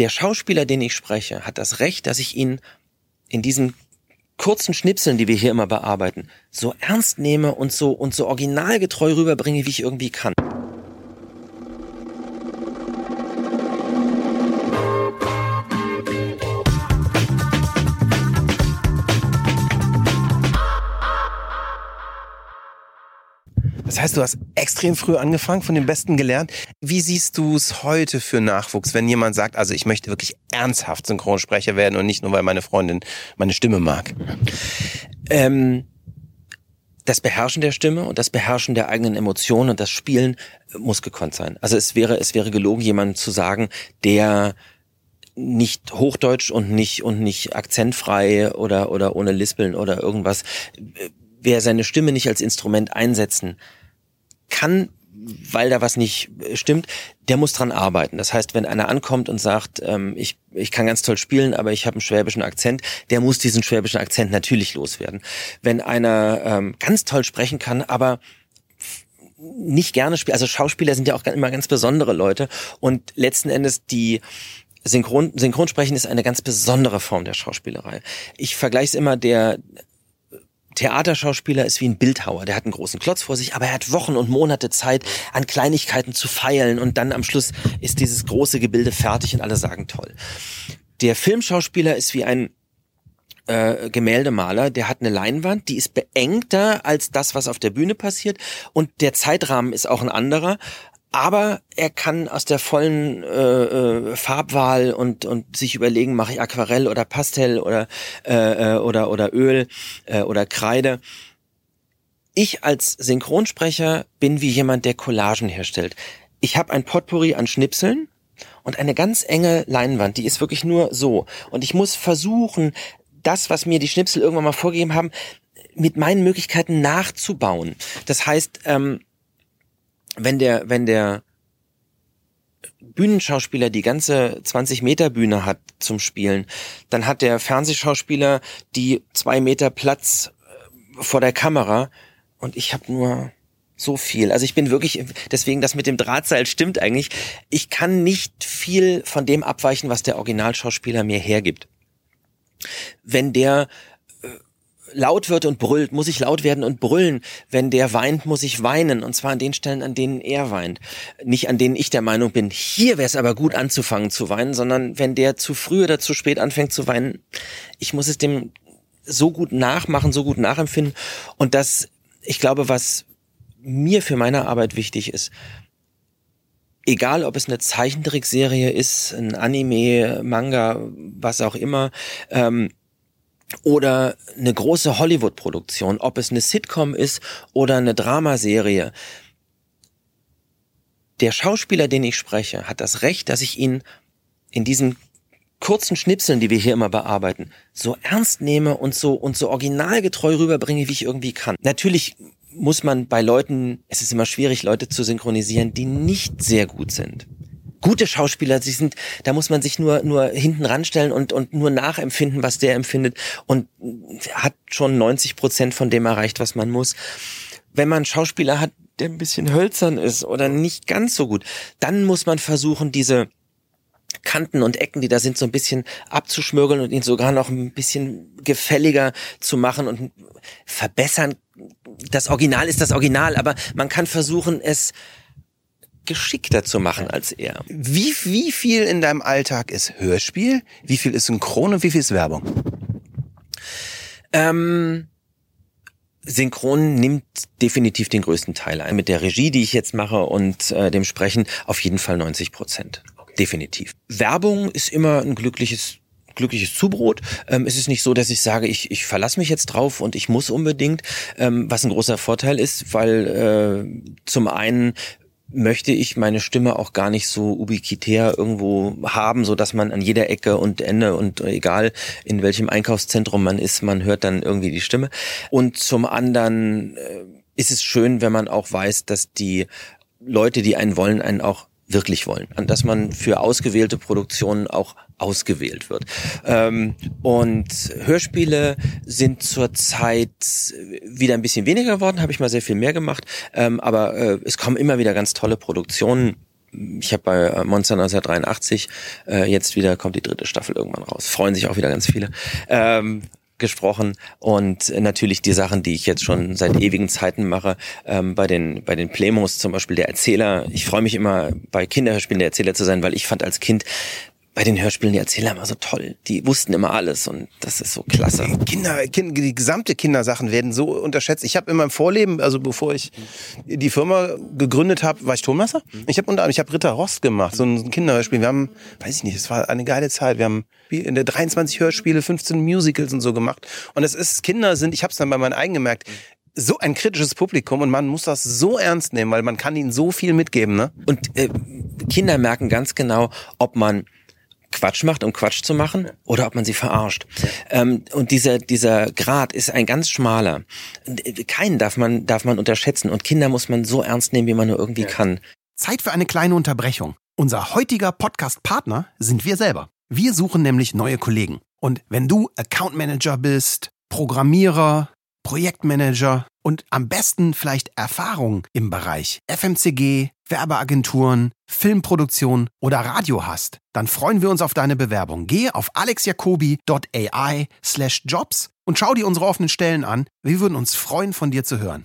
Der Schauspieler, den ich spreche, hat das Recht, dass ich ihn in diesen kurzen Schnipseln, die wir hier immer bearbeiten, so ernst nehme und so und so originalgetreu rüberbringe, wie ich irgendwie kann. Heißt, du hast extrem früh angefangen, von den Besten gelernt. Wie siehst du es heute für Nachwuchs, wenn jemand sagt, also ich möchte wirklich ernsthaft Synchronsprecher werden und nicht nur, weil meine Freundin meine Stimme mag? Ähm, das Beherrschen der Stimme und das Beherrschen der eigenen Emotionen und das Spielen muss gekonnt sein. Also es wäre, es wäre gelogen, jemandem zu sagen, der nicht Hochdeutsch und nicht und nicht akzentfrei oder oder ohne Lispeln oder irgendwas, wer seine Stimme nicht als Instrument einsetzen kann, weil da was nicht stimmt, der muss dran arbeiten. Das heißt, wenn einer ankommt und sagt, ähm, ich, ich kann ganz toll spielen, aber ich habe einen schwäbischen Akzent, der muss diesen schwäbischen Akzent natürlich loswerden. Wenn einer ähm, ganz toll sprechen kann, aber nicht gerne spielt, also Schauspieler sind ja auch immer ganz besondere Leute und letzten Endes die Synchron, Synchronsprechen ist eine ganz besondere Form der Schauspielerei. Ich vergleiche es immer der Theaterschauspieler ist wie ein Bildhauer. Der hat einen großen Klotz vor sich, aber er hat Wochen und Monate Zeit, an Kleinigkeiten zu feilen und dann am Schluss ist dieses große Gebilde fertig und alle sagen toll. Der Filmschauspieler ist wie ein äh, Gemäldemaler, der hat eine Leinwand, die ist beengter als das, was auf der Bühne passiert und der Zeitrahmen ist auch ein anderer, aber er kann aus der vollen äh, äh, Farbwahl und und sich überlegen, mache ich Aquarell oder Pastell oder äh, äh, oder oder Öl äh, oder Kreide. Ich als Synchronsprecher bin wie jemand, der Collagen herstellt. Ich habe ein Potpourri an Schnipseln und eine ganz enge Leinwand, die ist wirklich nur so. Und ich muss versuchen, das, was mir die Schnipsel irgendwann mal vorgegeben haben, mit meinen Möglichkeiten nachzubauen. Das heißt, ähm, wenn der, wenn der Bühnenschauspieler die ganze 20 Meter Bühne hat zum Spielen, dann hat der Fernsehschauspieler die zwei Meter Platz äh, vor der Kamera und ich habe nur so viel. Also ich bin wirklich, deswegen das mit dem Drahtseil stimmt eigentlich. Ich kann nicht viel von dem abweichen, was der Originalschauspieler mir hergibt. Wenn der laut wird und brüllt, muss ich laut werden und brüllen. Wenn der weint, muss ich weinen. Und zwar an den Stellen, an denen er weint. Nicht an denen ich der Meinung bin, hier wäre es aber gut anzufangen zu weinen, sondern wenn der zu früh oder zu spät anfängt zu weinen, ich muss es dem so gut nachmachen, so gut nachempfinden. Und das, ich glaube, was mir für meine Arbeit wichtig ist, egal ob es eine Zeichentrickserie ist, ein Anime, Manga, was auch immer, ähm, oder eine große Hollywood-Produktion, ob es eine Sitcom ist oder eine Dramaserie. Der Schauspieler, den ich spreche, hat das Recht, dass ich ihn in diesen kurzen Schnipseln, die wir hier immer bearbeiten, so ernst nehme und so und so originalgetreu rüberbringe, wie ich irgendwie kann. Natürlich muss man bei Leuten, es ist immer schwierig, Leute zu synchronisieren, die nicht sehr gut sind gute Schauspieler, sie sind, da muss man sich nur, nur hinten ranstellen und, und nur nachempfinden, was der empfindet und hat schon 90 Prozent von dem erreicht, was man muss. Wenn man Schauspieler hat, der ein bisschen hölzern ist oder nicht ganz so gut, dann muss man versuchen, diese Kanten und Ecken, die da sind, so ein bisschen abzuschmürgeln und ihn sogar noch ein bisschen gefälliger zu machen und verbessern. Das Original ist das Original, aber man kann versuchen, es geschickter zu machen als er. Wie, wie viel in deinem Alltag ist Hörspiel? Wie viel ist Synchron und wie viel ist Werbung? Ähm, Synchron nimmt definitiv den größten Teil ein. Mit der Regie, die ich jetzt mache und äh, dem Sprechen auf jeden Fall 90 Prozent. Definitiv. Werbung ist immer ein glückliches glückliches Zubrot. Ähm, es ist nicht so, dass ich sage, ich, ich verlasse mich jetzt drauf und ich muss unbedingt, ähm, was ein großer Vorteil ist, weil äh, zum einen möchte ich meine Stimme auch gar nicht so ubiquitär irgendwo haben, so dass man an jeder Ecke und Ende und egal in welchem Einkaufszentrum man ist, man hört dann irgendwie die Stimme. Und zum anderen äh, ist es schön, wenn man auch weiß, dass die Leute, die einen wollen, einen auch wirklich wollen. Und dass man für ausgewählte Produktionen auch ausgewählt wird. Ähm, und Hörspiele sind zurzeit wieder ein bisschen weniger geworden, habe ich mal sehr viel mehr gemacht. Ähm, aber äh, es kommen immer wieder ganz tolle Produktionen ich habe bei äh, Monster 1983 äh, jetzt wieder kommt die dritte Staffel irgendwann raus. Freuen sich auch wieder ganz viele. Ähm, gesprochen und natürlich die Sachen, die ich jetzt schon seit ewigen Zeiten mache, ähm, bei den bei den Plemos zum Beispiel der Erzähler. Ich freue mich immer bei Kinderhörspielen der Erzähler zu sein, weil ich fand als Kind bei den Hörspielen die Erzähler immer so toll. Die wussten immer alles und das ist so klasse. Kinder, kind, die gesamte Kindersachen werden so unterschätzt. Ich habe in meinem Vorleben, also bevor ich die Firma gegründet habe, war ich Tonmesser. Ich habe unter anderem, ich habe Ritter Rost gemacht, so ein Kinderhörspiel. Wir haben, weiß ich nicht, es war eine geile Zeit. Wir haben in der 23 Hörspiele, 15 Musicals und so gemacht. Und es ist Kinder sind, ich habe es dann bei meinen eigenen gemerkt, so ein kritisches Publikum und man muss das so ernst nehmen, weil man kann ihnen so viel mitgeben, ne? Und äh, Kinder merken ganz genau, ob man Quatsch macht, um Quatsch zu machen, oder ob man sie verarscht. Ähm, und dieser, dieser Grad ist ein ganz schmaler. Keinen darf man, darf man unterschätzen. Und Kinder muss man so ernst nehmen, wie man nur irgendwie ja. kann. Zeit für eine kleine Unterbrechung. Unser heutiger Podcast-Partner sind wir selber. Wir suchen nämlich neue Kollegen. Und wenn du Account Manager bist, Programmierer, Projektmanager und am besten vielleicht Erfahrung im Bereich FMCG, Werbeagenturen, Filmproduktion oder Radio hast, dann freuen wir uns auf deine Bewerbung. Gehe auf alexjacobi.ai slash jobs und schau dir unsere offenen Stellen an. Wir würden uns freuen, von dir zu hören.